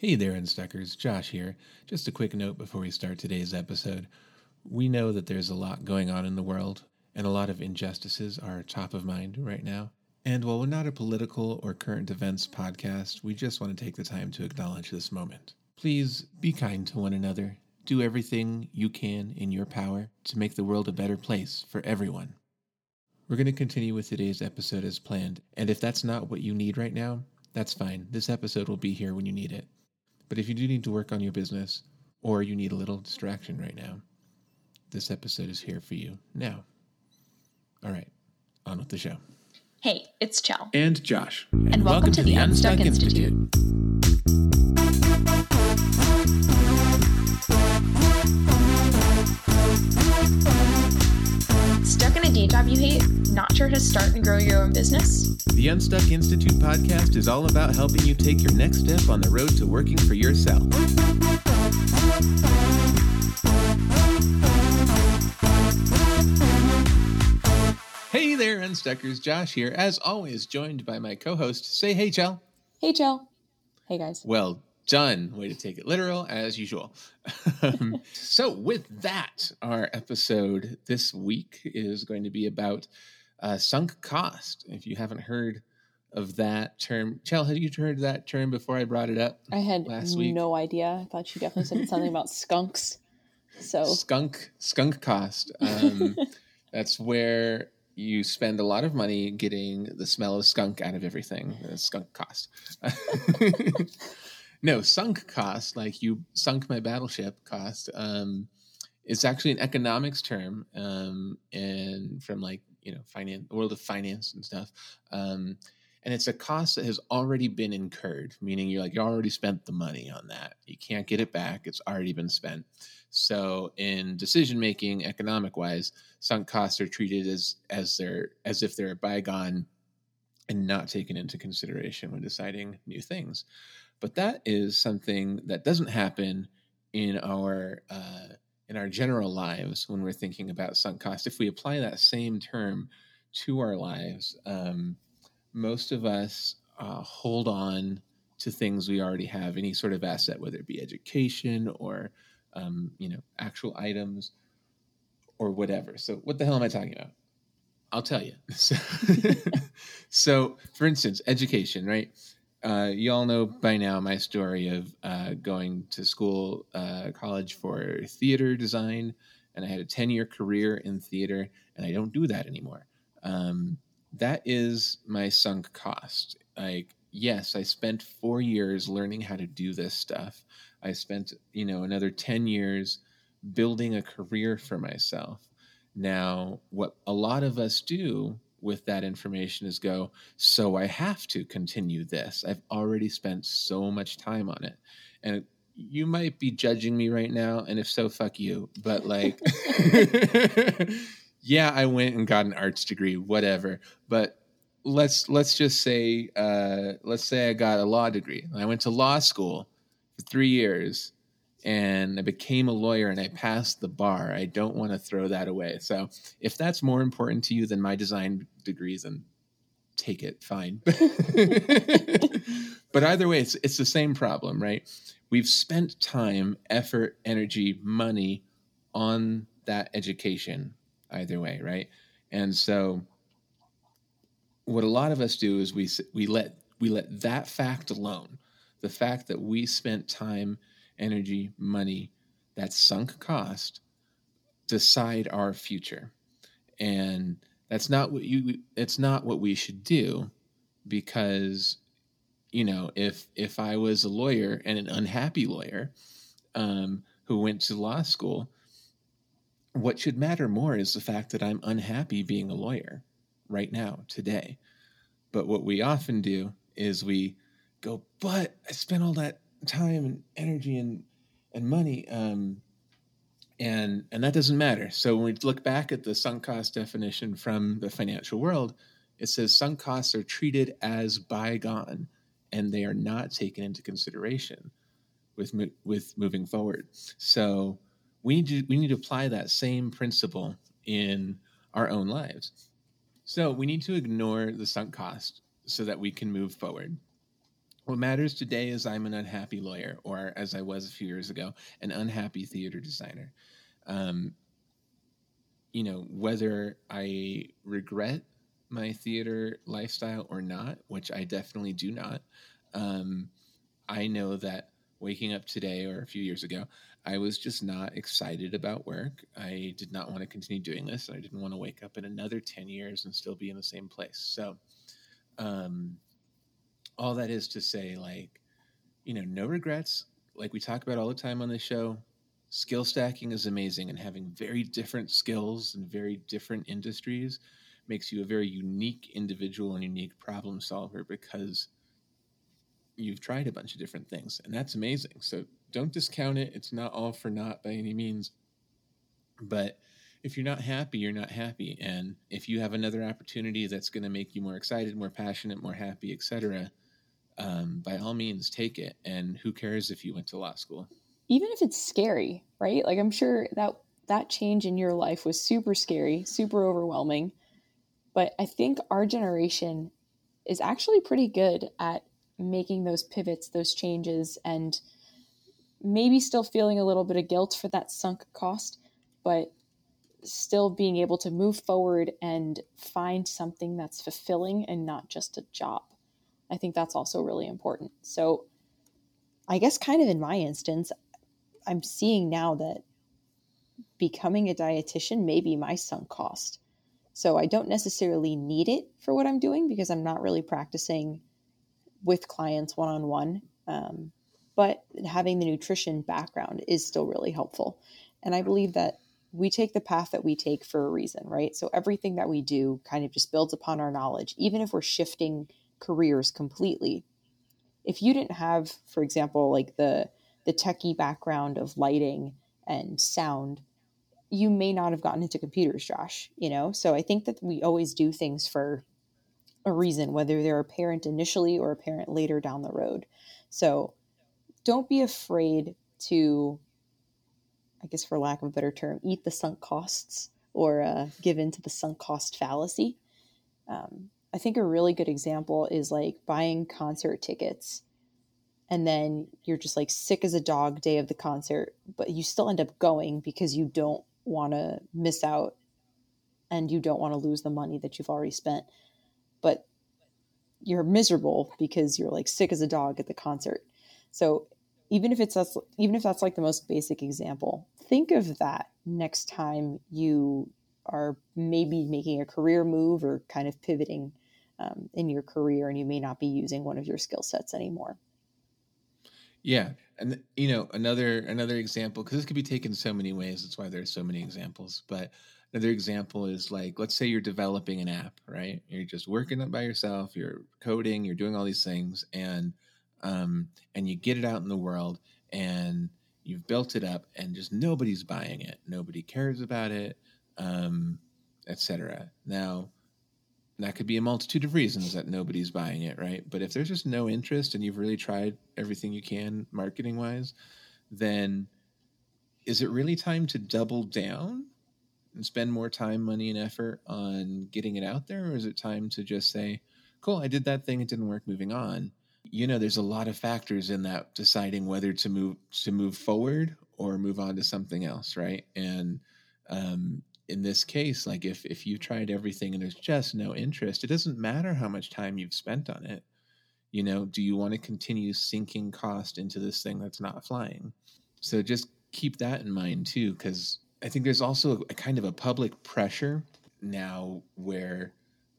Hey there, Unstuckers. Josh here. Just a quick note before we start today's episode. We know that there's a lot going on in the world, and a lot of injustices are top of mind right now. And while we're not a political or current events podcast, we just want to take the time to acknowledge this moment. Please be kind to one another. Do everything you can in your power to make the world a better place for everyone. We're going to continue with today's episode as planned, and if that's not what you need right now, that's fine. This episode will be here when you need it. But if you do need to work on your business or you need a little distraction right now, this episode is here for you now. All right, on with the show. Hey, it's Chell. And Josh. And, welcome, to, the Unstuck, Institute. Stuck in a day job you hate? Not sure how to start and grow your own business? The Unstuck Institute podcast is all about helping you take your next step on the road to working for yourself. Hey there, Unstuckers. Josh here, as always, joined by my co host. Say hey, Chell. Hey, Jill. Hey, guys. Well done. Way to take it literal, as usual. Um, so, with that, our episode this week is going to be about uh, sunk cost. If you haven't heard of that term, Chell, had you heard that term before I brought it up? I had last week. no idea. I thought you definitely said something about skunks. So, skunk skunk cost. Um, that's where you spend a lot of money getting the smell of skunk out of everything. The skunk cost. no, sunk cost, like you sunk my battleship cost, um, is actually an economics term, um, and from like you know finance, the world of finance and stuff. Um, and it's a cost that has already been incurred, meaning you're like you already spent the money on that. You can't get it back; it's already been spent. So, in decision making, economic wise, sunk costs are treated as as they're as if they're a bygone and not taken into consideration when deciding new things. But that is something that doesn't happen in our uh, in our general lives when we're thinking about sunk cost. If we apply that same term to our lives, um, most of us uh, hold on to things we already have, any sort of asset, whether it be education or um, you know actual items or whatever. So what the hell am I talking about? I'll tell you. So, so for instance, education, right? Uh, you all know by now my story of uh, going to school, uh, college for theater design, and I had a 10 year career in theater, and I don't do that anymore. Um, that is my sunk cost. Like, yes, I spent four years learning how to do this stuff. I spent, you know, another 10 years building a career for myself. Now, what a lot of us do with that information is go, so I have to continue this. I've already spent so much time on it. And you might be judging me right now, and if so, fuck you. But like, yeah, I went and got an arts degree, whatever. But let's let's just say uh, let's say I got a law degree. I went to law school for three years and I became a lawyer and I passed the bar. I don't want to throw that away. So if that's more important to you than my design degrees, then take it, fine. but either way, it's it's the same problem, right? We've spent time, effort, energy, money on that education, either way, right? And so what a lot of us do is we we let we let that fact alone, the fact that we spent time energy, money, that sunk cost decide our future. And that's not what you it's not what we should do because you know, if if I was a lawyer and an unhappy lawyer um, who went to law school, what should matter more is the fact that I'm unhappy being a lawyer right now, today. But what we often do is we go, but I spent all that time and energy and and money um, and and that doesn't matter. So when we look back at the sunk cost definition from the financial world it says sunk costs are treated as bygone and they are not taken into consideration with with moving forward. So we need to we need to apply that same principle in our own lives. So we need to ignore the sunk cost so that we can move forward What matters today is I'm an unhappy lawyer, or as I was a few years ago, an unhappy theater designer. Um, you know, whether I regret my theater lifestyle or not, which I definitely do not, um, I know that waking up today or a few years ago, I was just not excited about work. I did not want to continue doing this. And I didn't want to wake up in another 10 years and still be in the same place. So, um, all that is to say, like, you know, no regrets. Like we talk about all the time on the show, skill stacking is amazing and having very different skills and very different industries makes you a very unique individual and unique problem solver because you've tried a bunch of different things and that's amazing. So don't discount it. It's not all for naught by any means. But if you're not happy you're not happy. And if you have another opportunity that's going to make you more excited more passionate more happy etc um, by all means take it and who cares if you went to law school even if it's scary, right? Like I'm sure that that change in your life was super scary, super overwhelming. But I think our generation is actually pretty good at making those pivots, those changes, and maybe still feeling a little bit of guilt for that sunk cost, but still being able to move forward and find something that's fulfilling and not just a job. I think that's also really important. So, I guess, kind of in my instance, I'm seeing now that becoming a dietitian may be my sunk cost. So I don't necessarily need it for what I'm doing because I'm not really practicing with clients one on one. But having the nutrition background is still really helpful. And I believe that we take the path that we take for a reason, right? So everything that we do kind of just builds upon our knowledge, even if we're shifting careers completely. If you didn't have, for example, like the the techie background of lighting and sound, you may not have gotten into computers, Josh, you know? So I think that we always do things for a reason, whether they're apparent initially or apparent later down the road. So don't be afraid to, I guess, for lack of a better term, eat the sunk costs or uh, give in to the sunk cost fallacy. Um, I think a really good example is like buying concert tickets and then you're just like sick as a dog day of the concert but you still end up going because you don't want to miss out and you don't want to lose the money that you've already spent. But you're miserable because you're like sick as a dog at the concert. So even if it's that's even if that's like the most basic example think of that next time you are maybe making a career move or kind of pivoting um, in your career and you may not be using one of your skill sets anymore yeah, and you know another another example because this could be taken so many ways. That's why there's so many examples. But another example is like let's say you're developing an app, right? You're just working it by yourself. You're coding. You're doing all these things, and um, and you get it out in the world, and you've built it up, and just nobody's buying it. Nobody cares about it, um, etc. Now that could be a multitude of reasons that nobody's buying it, right? But if there's just no interest and you've really tried everything you can marketing wise, then is it really time to double down and spend more time, money, and effort on getting it out there? Or is it time to just say, cool, I did that thing, it didn't work, moving on? You know, there's a lot of factors in that deciding whether to move to move forward or move on to something else, right? And um, in this case, like if if you tried everything and there's just no interest, it doesn't matter how much time you've spent on it. You know, do you want to continue sinking cost into this thing that's not flying? So just keep that in mind too, because I think there's also a kind of a public pressure now where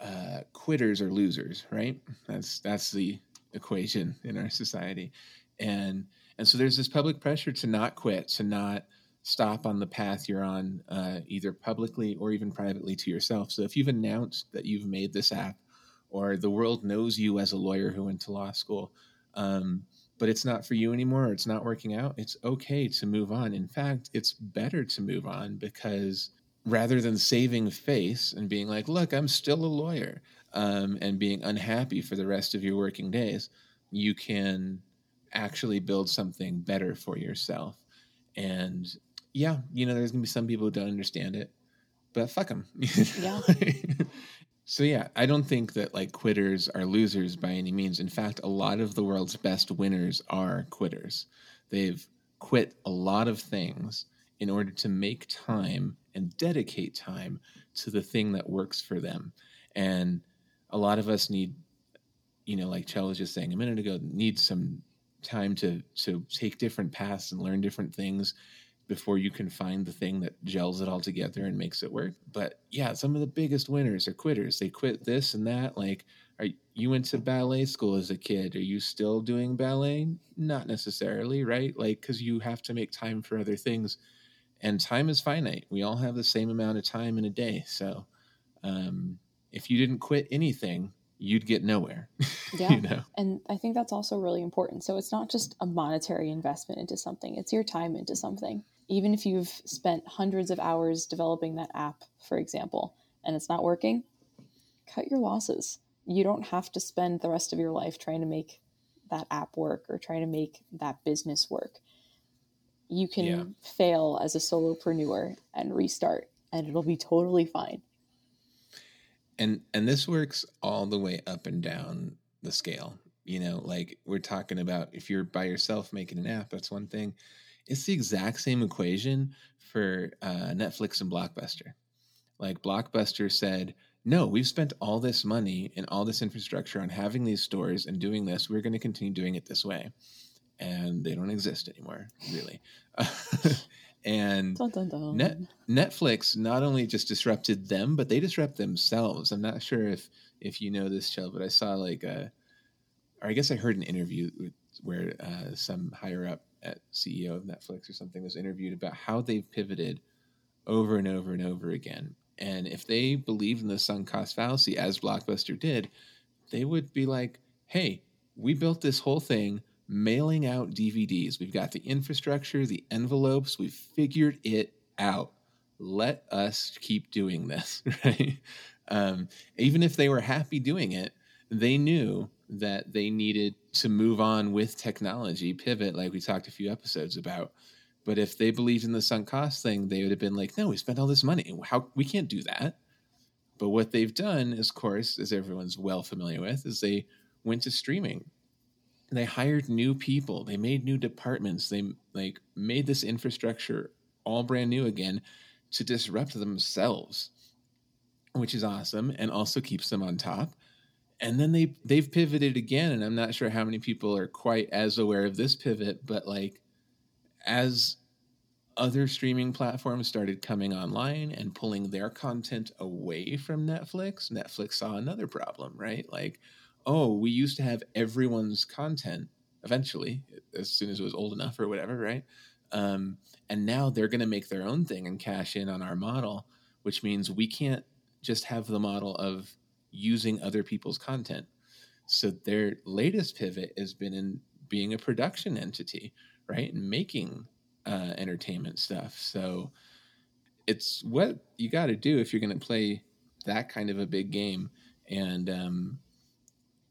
uh, quitters are losers, right? That's that's the equation in our society, and and so there's this public pressure to not quit, to not stop on the path you're on, uh, either publicly or even privately to yourself. So if you've announced that you've made this app, or the world knows you as a lawyer who went to law school, um, but it's not for you anymore, or it's not working out, it's okay to move on. In fact, it's better to move on because rather than saving face and being like, look, I'm still a lawyer, um, and being unhappy for the rest of your working days, you can actually build something better for yourself. And yeah, you know, there's gonna be some people who don't understand it, but fuck them. Yeah. So yeah, I don't think that like quitters are losers by any means. In fact, a lot of the world's best winners are quitters. They've quit a lot of things in order to make time and dedicate time to the thing that works for them. And a lot of us need, you know, like Chell was just saying a minute ago, need some time to to take different paths and learn different things before you can find the thing that gels it all together and makes it work. But yeah, some of the biggest winners are quitters. They quit this and that. Like, are you went to ballet school as a kid? Are you still doing ballet? Not necessarily, right? Like, because you have to make time for other things, and time is finite. We all have the same amount of time in a day. So, um, if you didn't quit anything, you'd get nowhere. Yeah. you know? And I think that's also really important. So it's not just a monetary investment into something, it's your time into something. Even if you've spent hundreds of hours developing that app, for example, and it's not working, cut your losses. You don't have to spend the rest of your life trying to make that app work or trying to make that business work. You can yeah. fail as a solopreneur and restart, and it'll be totally fine and and this works all the way up and down the scale you know like we're talking about if you're by yourself making an app that's one thing it's the exact same equation for uh, netflix and blockbuster like blockbuster said no we've spent all this money and all this infrastructure on having these stores and doing this we're going to continue doing it this way and they don't exist anymore really and dun, dun, dun. Net, Netflix not only just disrupted them, but they disrupt themselves. I'm not sure if if you know this, Chell, but I saw like a, or I guess I heard an interview where uh, some higher up at CEO of Netflix or something was interviewed about how they've pivoted over and over and over again. And if they believed in the sunk cost fallacy, as Blockbuster did, they would be like, "Hey, we built this whole thing." mailing out DVDs. We've got the infrastructure, the envelopes, we've figured it out. Let us keep doing this, right? Um, even if they were happy doing it, they knew that they needed to move on with technology, pivot, like we talked a few episodes about. But if they believed in the sunk cost thing, they would have been like, no, we spent all this money. How we can't do that. But what they've done, is, of course, as everyone's well familiar with, is they went to streaming they hired new people they made new departments they like made this infrastructure all brand new again to disrupt themselves which is awesome and also keeps them on top and then they they've pivoted again and i'm not sure how many people are quite as aware of this pivot but like as other streaming platforms started coming online and pulling their content away from netflix netflix saw another problem right like oh, we used to have everyone's content eventually, as soon as it was old enough or whatever, right? Um, and now they're going to make their own thing and cash in on our model, which means we can't just have the model of using other people's content. So their latest pivot has been in being a production entity, right? And making uh, entertainment stuff. So it's what you got to do if you're going to play that kind of a big game. And um,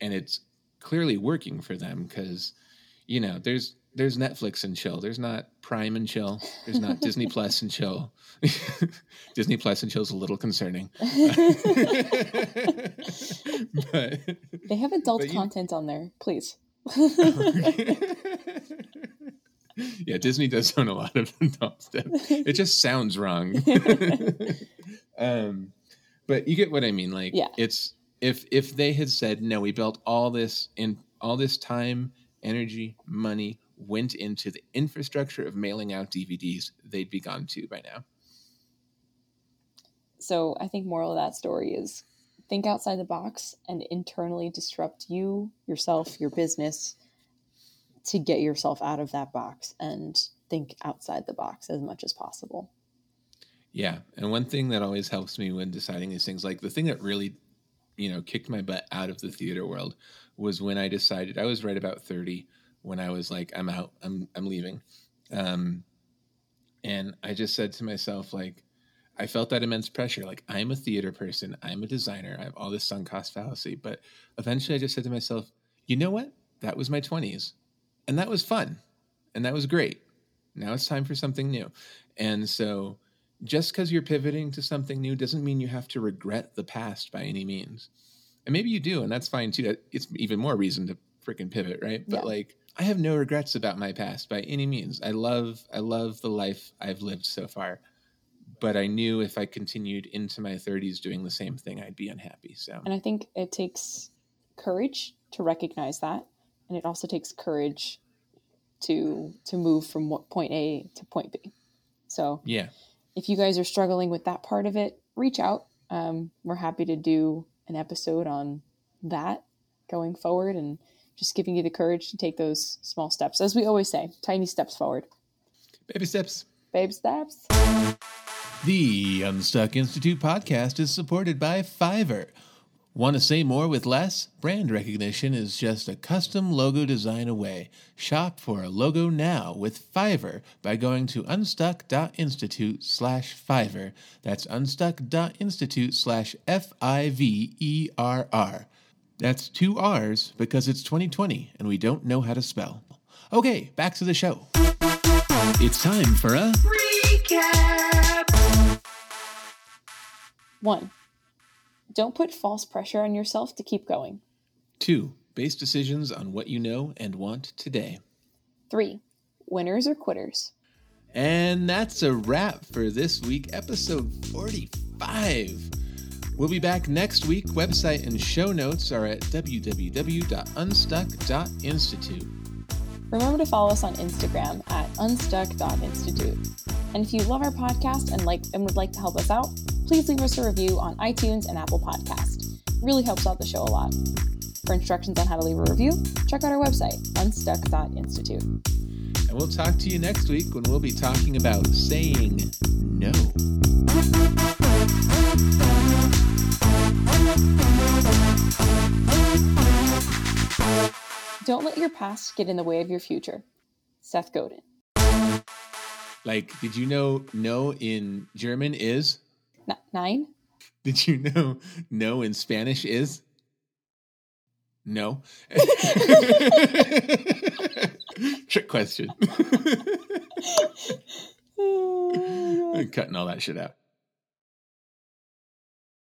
and it's clearly working for them because you know there's there's Netflix and chill. There's not Prime and chill. There's not Disney Plus and chill. Disney Plus and chill is a little concerning. but, they have adult content you, on there, please. yeah, Disney does own a lot of adult stuff. It just sounds wrong. um, but you get what I mean. Like, yeah. it's if if they had said no we built all this in all this time energy money went into the infrastructure of mailing out dvds they'd be gone too by now. So i think moral of that story is think outside the box and internally disrupt you yourself your business to get yourself out of that box and think outside the box as much as possible. Yeah and one thing that always helps me when deciding these things like the thing that really you know kicked my butt out of the theater world was when I decided I was right about 30 when I was like I'm out I'm I'm leaving um and I just said to myself like I felt that immense pressure like I'm a theater person I'm a designer I have all this sunk cost fallacy but eventually I just said to myself you know what that was my 20s and that was fun and that was great now it's time for something new and so just because you're pivoting to something new doesn't mean you have to regret the past by any means. And maybe you do, and that's fine too. It's even more reason to freaking pivot, right? But Yeah. like I have no regrets about my past by any means. I love I love the life I've lived so far. But I knew if I continued into my 30s doing the same thing, I'd be unhappy. So And I think it takes courage to recognize that, and it also takes courage to to move from point A to point B. So yeah, if you guys are struggling with that part of it, reach out. Um, we're happy to do an episode on that going forward and just giving you the courage to take those small steps. As we always say, tiny steps forward. baby steps. Baby steps. The Unstuck Institute podcast is supported by Fiverr. Want to say more with less? Brand recognition is just a custom logo design away. Shop for a logo now with Fiverr by going to unstuck.institute slash Fiverr. That's unstuck.institute slash F I V E R R. That's two R's because it's 2020 and we don't know how to spell. Okay, back to the show. It's time for a recap. One, don't put false pressure on yourself to keep going. Two, base decisions on what you know and want today. Three, winners or quitters. And that's a wrap for this week, episode 45. We'll be back next week. Website and show notes are at www.unstuck.institute. Remember to follow us on Instagram at unstuck.institute. And if you love our podcast and like and would like to help us out, please leave us a review on iTunes and Apple Podcast. It really helps out the show a lot. For instructions on how to leave a review, check out our website, unstuck.institute. And we'll talk to you next week when we'll be talking about saying no. Past get in the way of your future. Seth Godin. Like, did you know no in German is? N- nine? Did you know no in Spanish is? No. Trick question. Oh I'm cutting all that shit out.